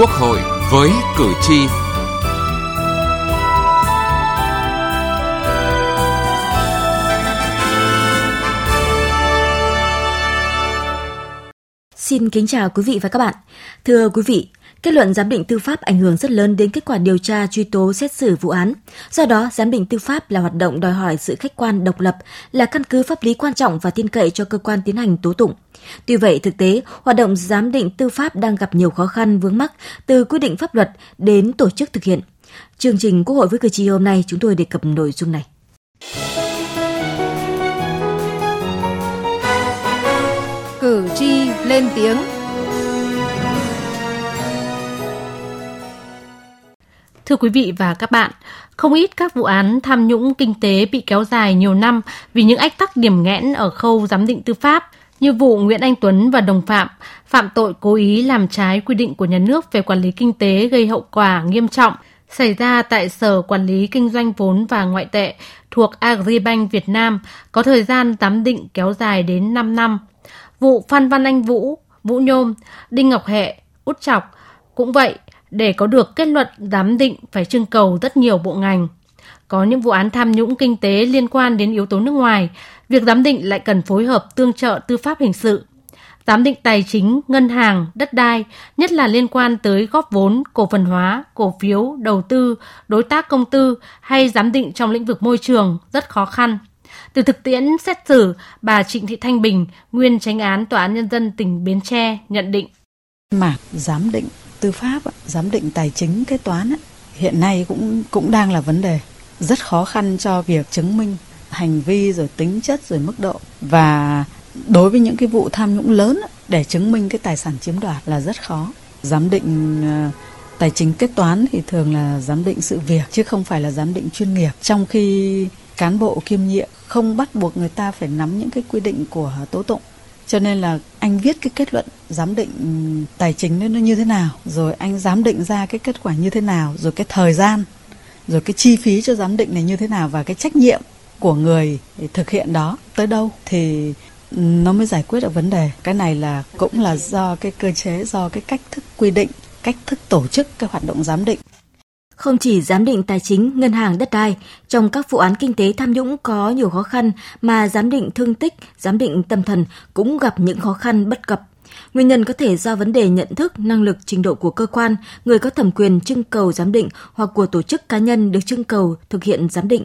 Quốc hội với cử tri. Xin kính chào quý vị và các bạn. Thưa quý vị, Kết luận giám định tư pháp ảnh hưởng rất lớn đến kết quả điều tra truy tố xét xử vụ án. Do đó, giám định tư pháp là hoạt động đòi hỏi sự khách quan độc lập, là căn cứ pháp lý quan trọng và tin cậy cho cơ quan tiến hành tố tụng. Tuy vậy, thực tế, hoạt động giám định tư pháp đang gặp nhiều khó khăn vướng mắc từ quy định pháp luật đến tổ chức thực hiện. Chương trình Quốc hội với cử tri hôm nay chúng tôi đề cập nội dung này. Cử tri lên tiếng Thưa quý vị và các bạn, không ít các vụ án tham nhũng kinh tế bị kéo dài nhiều năm vì những ách tắc điểm nghẽn ở khâu giám định tư pháp, như vụ Nguyễn Anh Tuấn và đồng phạm phạm tội cố ý làm trái quy định của nhà nước về quản lý kinh tế gây hậu quả nghiêm trọng xảy ra tại Sở Quản lý Kinh doanh vốn và ngoại tệ thuộc Agribank Việt Nam có thời gian giám định kéo dài đến 5 năm. Vụ Phan Văn Anh Vũ, Vũ Nhôm, Đinh Ngọc Hệ, Út Chọc cũng vậy, để có được kết luận giám định phải trưng cầu rất nhiều bộ ngành. Có những vụ án tham nhũng kinh tế liên quan đến yếu tố nước ngoài, việc giám định lại cần phối hợp tương trợ tư pháp hình sự. Giám định tài chính, ngân hàng, đất đai, nhất là liên quan tới góp vốn, cổ phần hóa, cổ phiếu, đầu tư, đối tác công tư hay giám định trong lĩnh vực môi trường rất khó khăn. Từ thực tiễn xét xử, bà Trịnh Thị Thanh Bình, nguyên tránh án Tòa án Nhân dân tỉnh Bến Tre nhận định. Mạc giám định tư pháp giám định tài chính kế toán hiện nay cũng cũng đang là vấn đề rất khó khăn cho việc chứng minh hành vi rồi tính chất rồi mức độ. Và đối với những cái vụ tham nhũng lớn để chứng minh cái tài sản chiếm đoạt là rất khó. Giám định ờ, tài chính kế toán thì thường là giám định sự việc, chứ không phải là giám định chuyên nghiệp. Trong khi cán bộ kiêm nhiệm không bắt buộc người ta phải nắm những cái quy định của tố tụng cho nên là anh viết cái kết luận giám định ừ, tài chính nó như thế nào, rồi anh giám định ra cái kết quả như thế nào, rồi cái thời gian, rồi cái chi phí cho giám định này như thế nào và cái trách nhiệm của người thực hiện đó tới đâu thì nó mới giải quyết được vấn đề. Cái này là cũng là do cái cơ chế, do cái cách thức quy định, cách thức tổ chức cái hoạt động giám định không chỉ giám định tài chính, ngân hàng, đất đai, trong các vụ án kinh tế tham nhũng có nhiều khó khăn mà giám định thương tích, giám định tâm thần cũng gặp những khó khăn bất cập. Nguyên nhân có thể do vấn đề nhận thức, năng lực, trình độ của cơ quan, người có thẩm quyền trưng cầu giám định hoặc của tổ chức cá nhân được trưng cầu thực hiện giám định.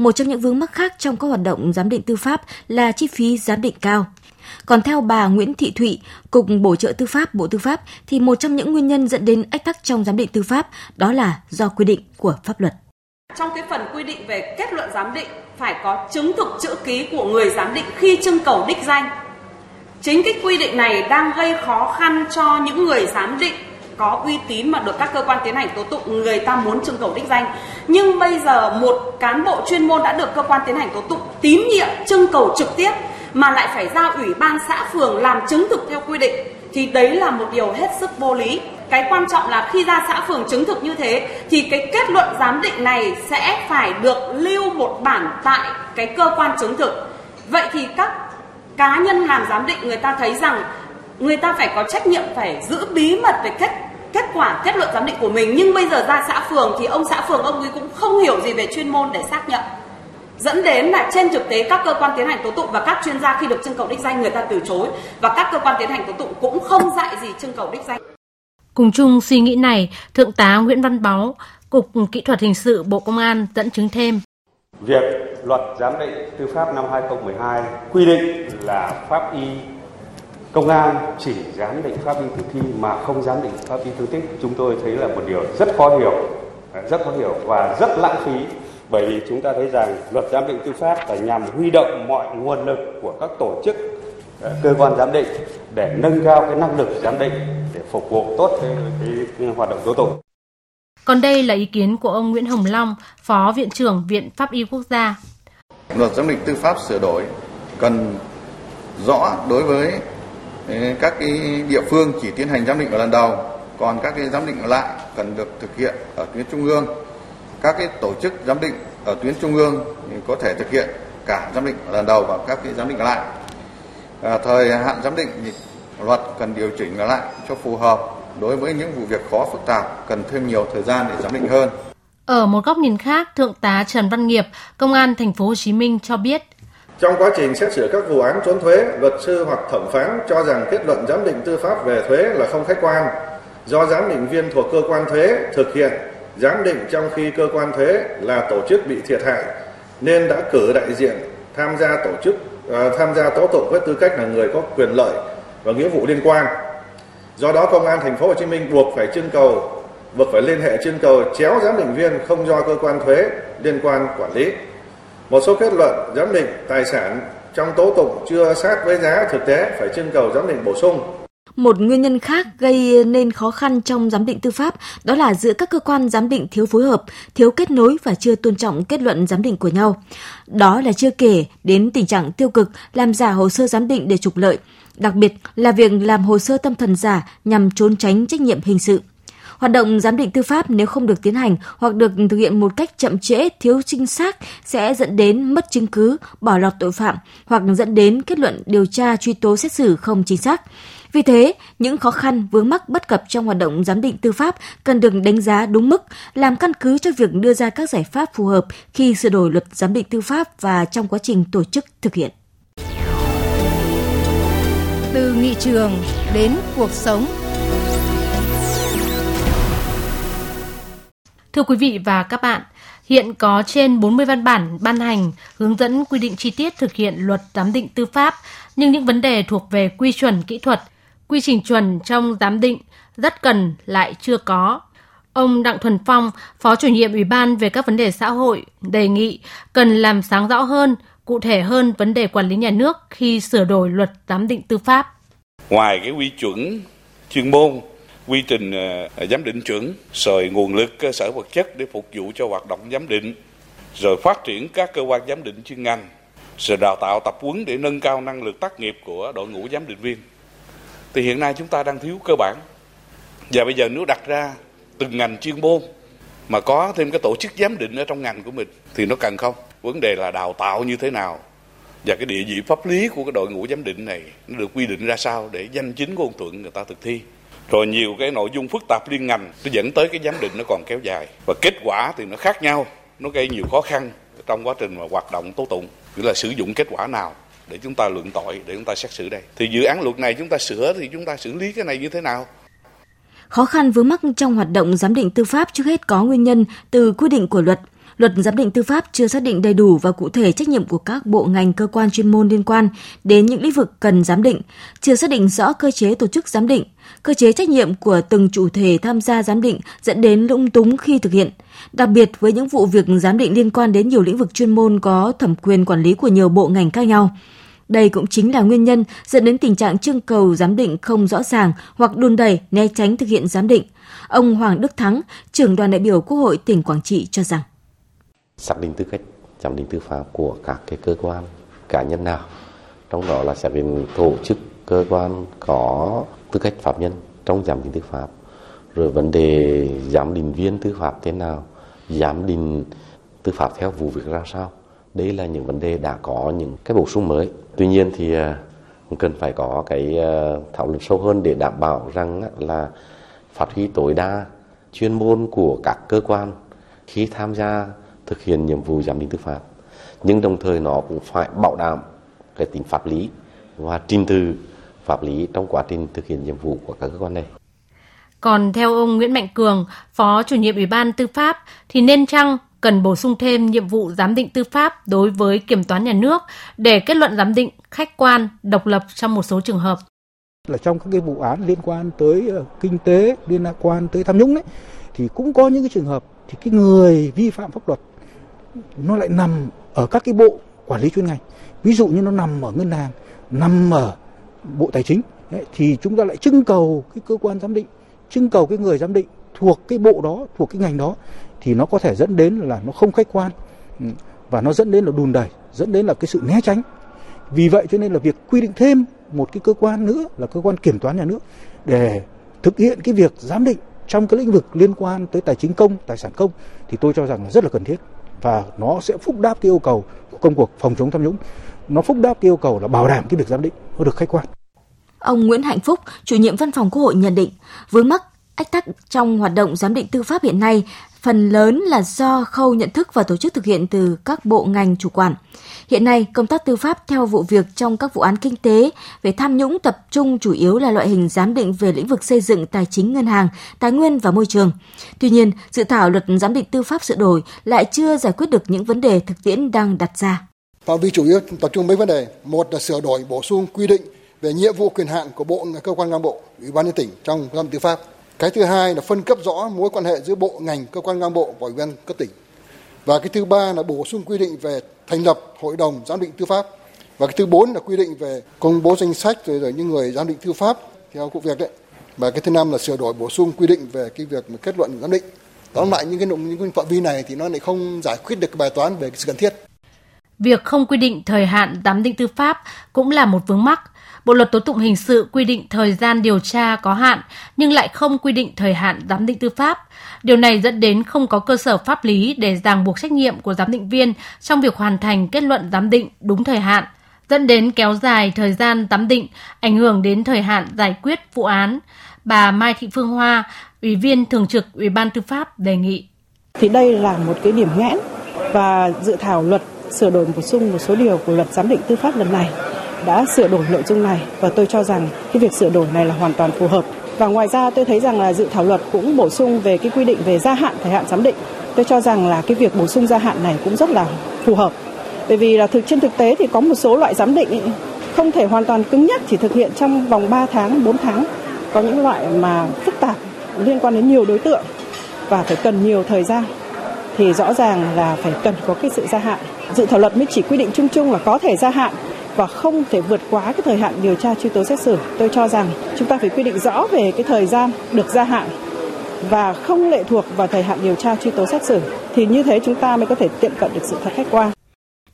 Một trong những vướng mắc khác trong các hoạt động giám định tư pháp là chi phí giám định cao. Còn theo bà Nguyễn Thị Thụy, Cục Bổ trợ Tư pháp Bộ Tư pháp, thì một trong những nguyên nhân dẫn đến ách tắc trong giám định tư pháp đó là do quy định của pháp luật. Trong cái phần quy định về kết luận giám định phải có chứng thực chữ ký của người giám định khi trưng cầu đích danh. Chính cái quy định này đang gây khó khăn cho những người giám định có uy tín mà được các cơ quan tiến hành tố tụng, người ta muốn trưng cầu đích danh. Nhưng bây giờ một cán bộ chuyên môn đã được cơ quan tiến hành tố tụng, tín nhiệm, trưng cầu trực tiếp, mà lại phải giao ủy ban xã phường làm chứng thực theo quy định, thì đấy là một điều hết sức vô lý. Cái quan trọng là khi ra xã phường chứng thực như thế, thì cái kết luận giám định này sẽ phải được lưu một bản tại cái cơ quan chứng thực. Vậy thì các cá nhân làm giám định người ta thấy rằng người ta phải có trách nhiệm phải giữ bí mật về kết kết quả kết luận giám định của mình nhưng bây giờ ra xã phường thì ông xã phường ông ấy cũng không hiểu gì về chuyên môn để xác nhận dẫn đến là trên thực tế các cơ quan tiến hành tố tụng và các chuyên gia khi được trưng cầu đích danh người ta từ chối và các cơ quan tiến hành tố tụng cũng không dạy gì trưng cầu đích danh. Cùng chung suy nghĩ này, Thượng tá Nguyễn Văn Báu, Cục Kỹ thuật Hình sự Bộ Công an dẫn chứng thêm. Việc luật giám định tư pháp năm 2012 quy định là pháp y công an chỉ giám định pháp y tử thi mà không giám định pháp y thương tích chúng tôi thấy là một điều rất khó hiểu rất khó hiểu và rất lãng phí bởi vì chúng ta thấy rằng luật giám định tư pháp là nhằm huy động mọi nguồn lực của các tổ chức ờ, cơ quan giám định để nâng cao cái năng lực giám định để phục vụ tốt cái, cái hoạt động tố tụng. Còn đây là ý kiến của ông Nguyễn Hồng Long, Phó Viện trưởng Viện Pháp y Quốc gia. Luật giám định tư pháp sửa đổi cần rõ đối với các cái địa phương chỉ tiến hành giám định ở lần đầu, còn các cái giám định lại cần được thực hiện ở tuyến trung ương các cái tổ chức giám định ở tuyến trung ương có thể thực hiện cả giám định lần đầu và các cái giám định lại à, thời hạn giám định thì luật cần điều chỉnh lại cho phù hợp đối với những vụ việc khó phức tạp cần thêm nhiều thời gian để giám định hơn. Ở một góc nhìn khác, Thượng tá Trần Văn Nghiệp, Công an thành phố Hồ Chí Minh cho biết trong quá trình xét xử các vụ án trốn thuế, luật sư hoặc thẩm phán cho rằng kết luận giám định tư pháp về thuế là không khách quan do giám định viên thuộc cơ quan thuế thực hiện giám định trong khi cơ quan thuế là tổ chức bị thiệt hại nên đã cử đại diện tham gia tổ chức uh, tham gia tố tụng với tư cách là người có quyền lợi và nghĩa vụ liên quan. Do đó công an thành phố Hồ Chí Minh buộc phải trưng cầu buộc phải liên hệ trưng cầu chéo giám định viên không do cơ quan thuế liên quan quản lý. Một số kết luận giám định tài sản trong tố tụng chưa sát với giá thực tế phải trưng cầu giám định bổ sung. Một nguyên nhân khác gây nên khó khăn trong giám định tư pháp đó là giữa các cơ quan giám định thiếu phối hợp, thiếu kết nối và chưa tôn trọng kết luận giám định của nhau. Đó là chưa kể đến tình trạng tiêu cực làm giả hồ sơ giám định để trục lợi, đặc biệt là việc làm hồ sơ tâm thần giả nhằm trốn tránh trách nhiệm hình sự. Hoạt động giám định tư pháp nếu không được tiến hành hoặc được thực hiện một cách chậm trễ, thiếu chính xác sẽ dẫn đến mất chứng cứ, bỏ lọt tội phạm hoặc dẫn đến kết luận điều tra truy tố xét xử không chính xác. Vì thế, những khó khăn vướng mắc bất cập trong hoạt động giám định tư pháp cần được đánh giá đúng mức, làm căn cứ cho việc đưa ra các giải pháp phù hợp khi sửa đổi luật giám định tư pháp và trong quá trình tổ chức thực hiện. Từ nghị trường đến cuộc sống Thưa quý vị và các bạn, hiện có trên 40 văn bản ban hành hướng dẫn quy định chi tiết thực hiện luật giám định tư pháp, nhưng những vấn đề thuộc về quy chuẩn kỹ thuật, quy trình chuẩn trong giám định rất cần lại chưa có. Ông Đặng Thuần Phong, Phó chủ nhiệm Ủy ban về các vấn đề xã hội, đề nghị cần làm sáng rõ hơn, cụ thể hơn vấn đề quản lý nhà nước khi sửa đổi luật giám định tư pháp. Ngoài cái quy chuẩn chuyên môn quy trình ờ, giám định chuẩn, rồi nguồn lực cơ sở vật chất để phục vụ cho hoạt động giám định, rồi phát triển các cơ quan giám định chuyên ngành, rồi đào tạo tập huấn để nâng cao năng lực tác nghiệp của đội ngũ giám định viên. Thì hiện nay chúng ta đang thiếu cơ bản. Và bây giờ nếu đặt ra từng ngành chuyên môn mà có thêm cái tổ chức giám định ở trong ngành của mình thì nó cần không? Vấn đề là đào tạo như thế nào và cái địa vị pháp lý của cái đội ngũ giám định này nó được quy định ra sao để danh chính ngôn thuận người ta thực thi rồi nhiều cái nội dung phức tạp liên ngành nó dẫn tới cái giám định nó còn kéo dài. Và kết quả thì nó khác nhau, nó gây nhiều khó khăn trong quá trình mà hoạt động tố tụng. Nghĩa là sử dụng kết quả nào để chúng ta luận tội, để chúng ta xét xử đây. Thì dự án luật này chúng ta sửa thì chúng ta xử lý cái này như thế nào? Khó khăn vướng mắc trong hoạt động giám định tư pháp trước hết có nguyên nhân từ quy định của luật. Luật giám định tư pháp chưa xác định đầy đủ và cụ thể trách nhiệm của các bộ ngành cơ quan chuyên môn liên quan đến những lĩnh vực cần giám định, chưa xác định rõ cơ chế tổ chức giám định, cơ chế trách nhiệm của từng chủ thể tham gia giám định dẫn đến lung túng khi thực hiện. Đặc biệt với những vụ việc giám định liên quan đến nhiều lĩnh vực chuyên môn có thẩm quyền quản lý của nhiều bộ ngành khác nhau. Đây cũng chính là nguyên nhân dẫn đến tình trạng trưng cầu giám định không rõ ràng hoặc đùn đẩy né tránh thực hiện giám định. Ông Hoàng Đức Thắng, trưởng đoàn đại biểu Quốc hội tỉnh Quảng Trị cho rằng xác định tư cách giám định tư pháp của các cái cơ quan cá nhân nào trong đó là sẽเป็นtổ chức cơ quan có tư cách pháp nhân trong giám định tư pháp rồi vấn đề giám định viên tư pháp thế nào giám định tư pháp theo vụ việc ra sao đây là những vấn đề đã có những cái bổ sung mới tuy nhiên thì à, cần phải có cái à, thảo luận sâu hơn để đảm bảo rằng là phát huy tối đa chuyên môn của các cơ quan khi tham gia thực hiện nhiệm vụ giám định tư pháp nhưng đồng thời nó cũng phải bảo đảm cái tính pháp lý và trình tự pháp lý trong quá trình thực hiện nhiệm vụ của các cơ quan này. Còn theo ông Nguyễn Mạnh Cường, Phó chủ nhiệm Ủy ban Tư pháp, thì nên chăng cần bổ sung thêm nhiệm vụ giám định tư pháp đối với kiểm toán nhà nước để kết luận giám định khách quan, độc lập trong một số trường hợp. Là trong các cái vụ án liên quan tới ờ, kinh tế, liên quan tới tham nhũng đấy, thì cũng có những cái trường hợp thì cái người vi phạm pháp luật nó lại nằm ở các cái bộ quản lý chuyên ngành. Ví dụ như nó nằm ở ngân hàng, nằm ở bộ tài chính thì chúng ta lại trưng cầu cái cơ quan giám định, trưng cầu cái người giám định thuộc cái bộ đó, thuộc cái ngành đó thì nó có thể dẫn đến là nó không khách quan ừ, và nó dẫn đến là đùn đẩy, dẫn đến là cái sự né tránh. Vì vậy cho nên là việc quy định thêm một cái cơ quan nữa là cơ quan kiểm toán nhà nước để thực hiện cái việc giám định trong cái lĩnh vực liên quan tới tài chính công, tài sản công thì tôi cho rằng là rất là cần thiết và nó sẽ phúc đáp cái yêu cầu của công cuộc phòng chống tham nhũng. Nó phúc đáp cái yêu cầu là bảo đảm cái việc giám định nó được khách quan. Ông Nguyễn Hạnh Phúc, chủ nhiệm văn phòng Quốc hội nhận định, vướng mắc ách tắc trong hoạt động giám định tư pháp hiện nay phần lớn là do khâu nhận thức và tổ chức thực hiện từ các bộ ngành chủ quản. Hiện nay, công tác tư pháp theo vụ việc trong các vụ án kinh tế về tham nhũng tập trung chủ yếu là loại hình giám định về lĩnh vực xây dựng, tài chính, ngân hàng, tài nguyên và môi trường. Tuy nhiên, dự thảo luật giám định tư pháp sửa đổi lại chưa giải quyết được những vấn đề thực tiễn đang đặt ra. Phạm vi chủ yếu tập trung mấy vấn đề. Một là sửa đổi bổ sung quy định về nhiệm vụ quyền hạn của bộ cơ quan ngang bộ, ủy ban nhân tỉnh trong giám định tư pháp. Cái thứ hai là phân cấp rõ mối quan hệ giữa bộ ngành cơ quan ngang bộ và ủy ban cấp tỉnh. Và cái thứ ba là bổ sung quy định về thành lập hội đồng giám định tư pháp. Và cái thứ bốn là quy định về công bố danh sách rồi, rồi những người giám định tư pháp theo cụ việc đấy. Và cái thứ năm là sửa đổi bổ sung quy định về cái việc mà kết luận giám định. Tóm lại những cái nội những cái phạm vi này thì nó lại không giải quyết được cái bài toán về sự cần thiết. Việc không quy định thời hạn giám định tư pháp cũng là một vướng mắc. Bộ luật tố tụng hình sự quy định thời gian điều tra có hạn nhưng lại không quy định thời hạn giám định tư pháp. Điều này dẫn đến không có cơ sở pháp lý để ràng buộc trách nhiệm của giám định viên trong việc hoàn thành kết luận giám định đúng thời hạn, dẫn đến kéo dài thời gian giám định, ảnh hưởng đến thời hạn giải quyết vụ án. Bà Mai Thị Phương Hoa, Ủy viên Thường trực Ủy ban Tư pháp đề nghị. Thì đây là một cái điểm nghẽn và dự thảo luật sửa đổi bổ sung một số điều của luật giám định tư pháp lần này đã sửa đổi nội dung này và tôi cho rằng cái việc sửa đổi này là hoàn toàn phù hợp. Và ngoài ra tôi thấy rằng là dự thảo luật cũng bổ sung về cái quy định về gia hạn thời hạn giám định. Tôi cho rằng là cái việc bổ sung gia hạn này cũng rất là phù hợp. Bởi vì là thực trên thực tế thì có một số loại giám định không thể hoàn toàn cứng nhắc chỉ thực hiện trong vòng 3 tháng, 4 tháng. Có những loại mà phức tạp liên quan đến nhiều đối tượng và phải cần nhiều thời gian thì rõ ràng là phải cần có cái sự gia hạn. Dự thảo luật mới chỉ quy định chung chung là có thể gia hạn và không thể vượt quá cái thời hạn điều tra truy tố xét xử. Tôi cho rằng chúng ta phải quy định rõ về cái thời gian được gia hạn và không lệ thuộc vào thời hạn điều tra truy tố xét xử thì như thế chúng ta mới có thể tiệm cận được sự thật khách quan.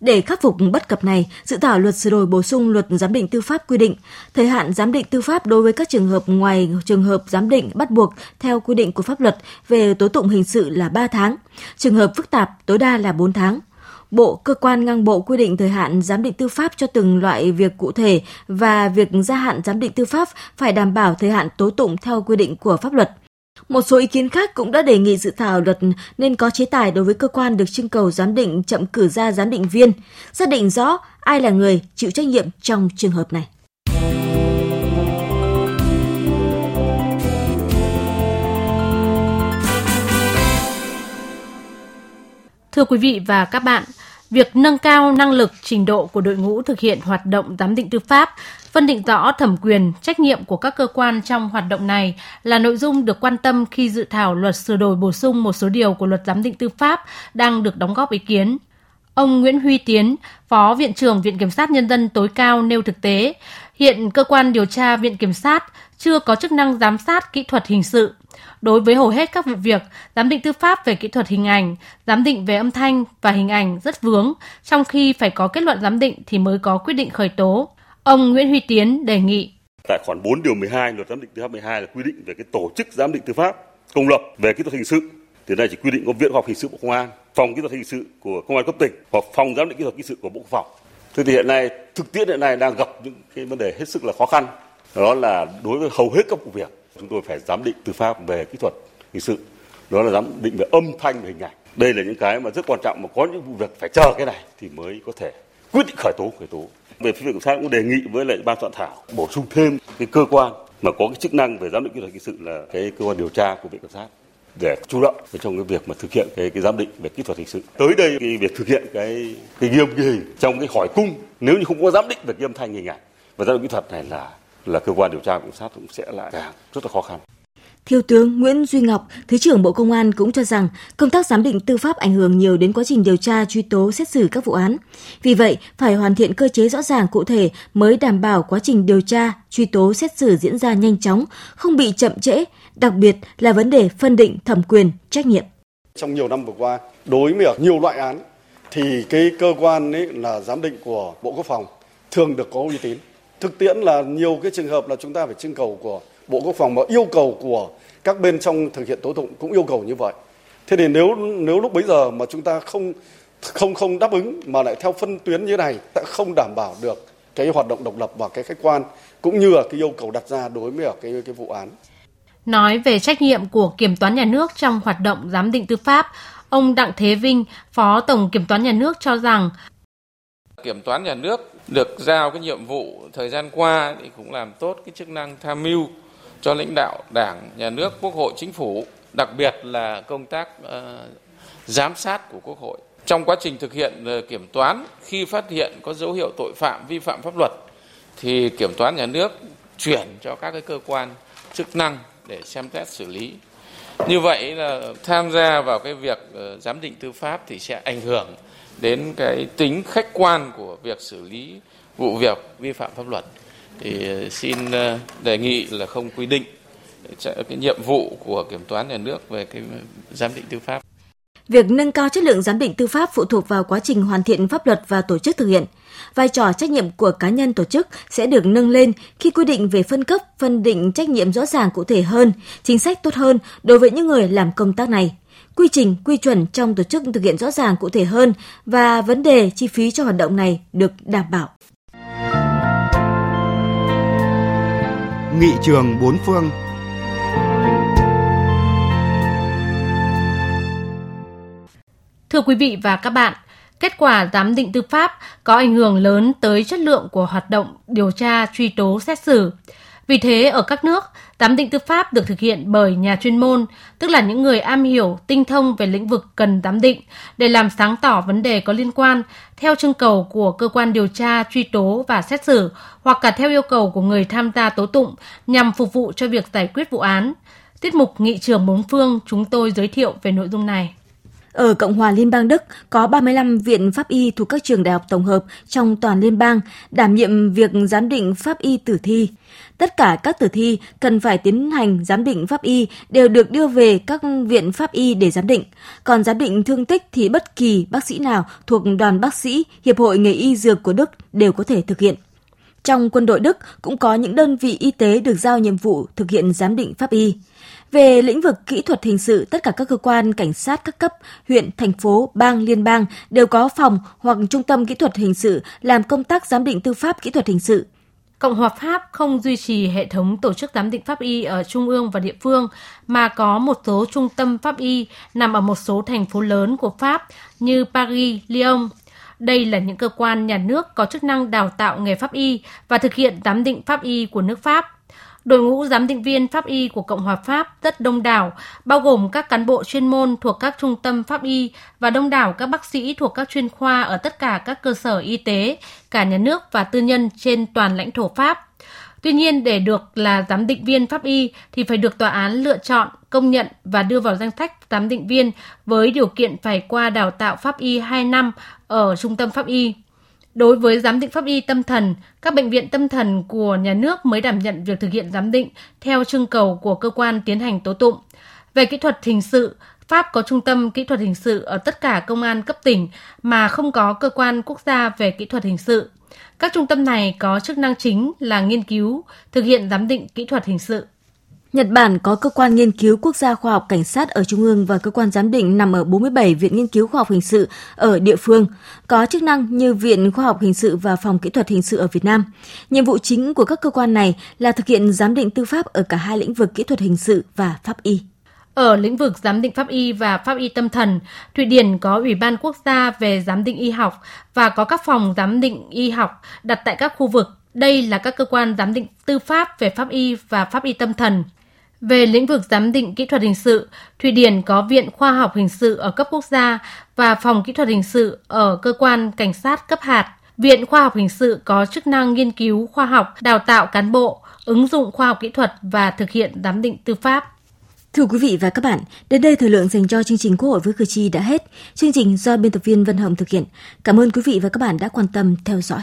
Để khắc phục bất cập này, dự thảo luật sửa đổi bổ sung luật giám định tư pháp quy định thời hạn giám định tư pháp đối với các trường hợp ngoài trường hợp giám định bắt buộc theo quy định của pháp luật về tố tụng hình sự là 3 tháng, trường hợp phức tạp tối đa là 4 tháng. Bộ, cơ quan ngang bộ quy định thời hạn giám định tư pháp cho từng loại việc cụ thể và việc gia hạn giám định tư pháp phải đảm bảo thời hạn tố tụng theo quy định của pháp luật. Một số ý kiến khác cũng đã đề nghị dự thảo luật nên có chế tài đối với cơ quan được trưng cầu giám định chậm cử ra giám định viên, xác định rõ ai là người chịu trách nhiệm trong trường hợp này. Thưa quý vị và các bạn, việc nâng cao năng lực trình độ của đội ngũ thực hiện hoạt động giám định tư pháp, phân định rõ thẩm quyền, trách nhiệm của các cơ quan trong hoạt động này là nội dung được quan tâm khi dự thảo luật sửa đổi bổ sung một số điều của luật giám định tư pháp đang được đóng góp ý kiến. Ông Nguyễn Huy Tiến, Phó Viện trưởng Viện Kiểm sát Nhân dân tối cao nêu thực tế, hiện cơ quan điều tra Viện Kiểm sát chưa có chức năng giám sát kỹ thuật hình sự. Đối với hầu hết các vụ việc, giám định tư pháp về kỹ thuật hình ảnh, giám định về âm thanh và hình ảnh rất vướng, trong khi phải có kết luận giám định thì mới có quyết định khởi tố. Ông Nguyễn Huy Tiến đề nghị. Tại khoản 4 điều 12 luật giám định tư pháp 12 là quy định về cái tổ chức giám định tư pháp công lập về kỹ thuật hình sự. Thì này chỉ quy định có Viện Khoa học Hình sự Bộ Công an, Phòng Kỹ thuật Hình sự của Công an cấp tỉnh hoặc Phòng Giám định Kỹ thuật Hình sự của Bộ Quốc phòng. Thế thì hiện nay thực tiễn hiện nay đang gặp những cái vấn đề hết sức là khó khăn. Đó là đối với hầu hết các vụ việc chúng tôi phải giám định tư pháp về kỹ thuật hình sự. Đó là giám định về âm thanh và hình ảnh. Đây là những cái mà rất quan trọng mà có những vụ việc phải chờ cái này thì mới có thể quyết định khởi tố khởi tố. Về phía viện kiểm sát cũng đề nghị với lại ban soạn thảo bổ sung thêm cái cơ quan mà có cái chức năng về giám định kỹ thuật hình sự là cái cơ quan điều tra của viện kiểm sát để chủ động trong cái việc mà thực hiện cái, cái giám định về kỹ thuật hình sự. Tới đây cái việc thực hiện cái cái nghiêm ghi hình trong cái hỏi cung nếu như không có giám định về ghi âm thanh hình ảnh và giám định kỹ thuật này là là cơ quan điều tra cảnh sát cũng sẽ lại rất là khó khăn. Thiếu tướng Nguyễn Duy Ngọc, Thứ trưởng Bộ Công an cũng cho rằng công tác giám định tư pháp ảnh hưởng nhiều đến quá trình điều tra, truy tố, xét xử các vụ án. Vì vậy, phải hoàn thiện cơ chế rõ ràng cụ thể mới đảm bảo quá trình điều tra, truy tố, xét xử diễn ra nhanh chóng, không bị chậm trễ, đặc biệt là vấn đề phân định thẩm quyền, trách nhiệm. Trong nhiều năm vừa qua, đối với nhiều loại án thì cái cơ quan ấy là giám định của Bộ Quốc phòng thường được có uy tín. Thực tiễn là nhiều cái trường hợp là chúng ta phải trưng cầu của Bộ Quốc phòng mà yêu cầu của các bên trong thực hiện tố tụng cũng yêu cầu như vậy. Thế thì nếu nếu lúc bấy giờ mà chúng ta không không không đáp ứng mà lại theo phân tuyến như này sẽ không đảm bảo được cái hoạt động độc lập và cái khách quan cũng như là cái yêu cầu đặt ra đối với cái cái vụ án. Nói về trách nhiệm của Kiểm toán nhà nước trong hoạt động giám định tư pháp, ông Đặng Thế Vinh, Phó Tổng Kiểm toán nhà nước cho rằng Kiểm toán nhà nước được giao cái nhiệm vụ thời gian qua thì cũng làm tốt cái chức năng tham mưu cho lãnh đạo Đảng, Nhà nước, Quốc hội, Chính phủ, đặc biệt là công tác uh, giám sát của Quốc hội. Trong quá trình thực hiện uh, kiểm toán, khi phát hiện có dấu hiệu tội phạm vi phạm pháp luật thì kiểm toán nhà nước chuyển cho các cái cơ quan chức năng để xem xét xử lý. Như vậy là tham gia vào cái việc uh, giám định tư pháp thì sẽ ảnh hưởng đến cái tính khách quan của việc xử lý vụ việc vi phạm pháp luật thì ờ, xin ờ, đề nghị là không quy định cái nhiệm vụ của kiểm toán nhà nước về cái giám định tư pháp. Việc nâng cao chất lượng giám định tư pháp phụ thuộc vào quá trình hoàn thiện pháp luật và tổ chức thực hiện. Vai trò trách nhiệm của cá nhân tổ chức sẽ được nâng lên khi quy định về phân cấp, phân định trách nhiệm rõ ràng cụ thể hơn, chính sách tốt hơn đối với những người làm công tác này. Quy trình, quy chuẩn trong tổ chức thực hiện rõ ràng cụ thể hơn và vấn đề chi phí cho hoạt động này được đảm bảo. Nghị trường bốn phương Thưa quý vị và các bạn, kết quả giám định tư pháp có ảnh hưởng lớn tới chất lượng của hoạt động điều tra, truy tố, xét xử. Vì thế, ở các nước, giám định tư pháp được thực hiện bởi nhà chuyên môn, tức là những người am hiểu, tinh thông về lĩnh vực cần giám định để làm sáng tỏ vấn đề có liên quan theo trưng cầu của cơ quan điều tra, truy tố và xét xử hoặc cả theo yêu cầu của người tham gia tố tụng nhằm phục vụ cho việc giải quyết vụ án. Tiết mục Nghị trường bốn phương chúng tôi giới thiệu về nội dung này. Ở Cộng hòa Liên bang Đức, có 35 viện pháp y thuộc các trường đại học tổng hợp trong toàn liên bang đảm nhiệm việc giám định pháp y tử thi. Tất cả các tử thi cần phải tiến hành giám định pháp y đều được đưa về các viện pháp y để giám định. Còn giám định thương tích thì bất kỳ bác sĩ nào thuộc đoàn bác sĩ, Hiệp hội nghề y dược của Đức đều có thể thực hiện. Trong quân đội Đức cũng có những đơn vị y tế được giao nhiệm vụ thực hiện giám định pháp y. Về lĩnh vực kỹ thuật hình sự, tất cả các cơ quan cảnh sát các cấp, huyện, thành phố, bang, liên bang đều có phòng hoặc trung tâm kỹ thuật hình sự làm công tác giám định tư pháp kỹ thuật hình sự. Cộng hòa Pháp không duy trì hệ thống tổ chức giám định pháp y ở trung ương và địa phương, mà có một số trung tâm pháp y nằm ở một số thành phố lớn của Pháp như Paris, Lyon. Đây là những cơ quan nhà nước có chức năng đào tạo nghề pháp y và thực hiện giám định pháp y của nước Pháp. Đội ngũ giám định viên pháp y của Cộng hòa Pháp rất đông đảo, bao gồm các cán bộ chuyên môn thuộc các trung tâm pháp y và đông đảo các bác sĩ thuộc các chuyên khoa ở tất cả các cơ sở y tế, cả nhà nước và tư nhân trên toàn lãnh thổ Pháp. Tuy nhiên, để được là giám định viên pháp y thì phải được tòa án lựa chọn, công nhận và đưa vào danh sách giám định viên với điều kiện phải qua đào tạo pháp y 2 năm ở trung tâm pháp y. Đối với giám định pháp y tâm thần, các bệnh viện tâm thần của nhà nước mới đảm nhận việc thực hiện giám định theo trưng cầu của cơ quan tiến hành tố tụng. Về kỹ thuật hình sự, Pháp có trung tâm kỹ thuật hình sự ở tất cả công an cấp tỉnh mà không có cơ quan quốc gia về kỹ thuật hình sự. Các trung tâm này có chức năng chính là nghiên cứu, thực hiện giám định kỹ thuật hình sự. Nhật Bản có cơ quan nghiên cứu quốc gia khoa học cảnh sát ở trung ương và cơ quan giám định nằm ở 47 viện nghiên cứu khoa học hình sự ở địa phương, có chức năng như Viện Khoa học Hình sự và Phòng Kỹ thuật Hình sự ở Việt Nam. Nhiệm vụ chính của các cơ quan này là thực hiện giám định tư pháp ở cả hai lĩnh vực kỹ thuật hình sự và pháp y. Ở lĩnh vực giám định pháp y và pháp y tâm thần, Thụy Điển có Ủy ban quốc gia về giám định y học và có các phòng giám định y học đặt tại các khu vực. Đây là các cơ quan giám định tư pháp về pháp y và pháp y tâm thần. Về lĩnh vực giám định kỹ thuật hình sự, Thụy Điển có Viện Khoa học Hình sự ở cấp quốc gia và Phòng Kỹ thuật Hình sự ở cơ quan cảnh sát cấp hạt. Viện Khoa học Hình sự có chức năng nghiên cứu khoa học, đào tạo cán bộ, ứng dụng khoa học kỹ thuật và thực hiện giám định tư pháp. Thưa quý vị và các bạn, đến đây thời lượng dành cho chương trình Quốc hội với cử tri đã hết. Chương trình do biên tập viên Vân Hồng thực hiện. Cảm ơn quý vị và các bạn đã quan tâm theo dõi.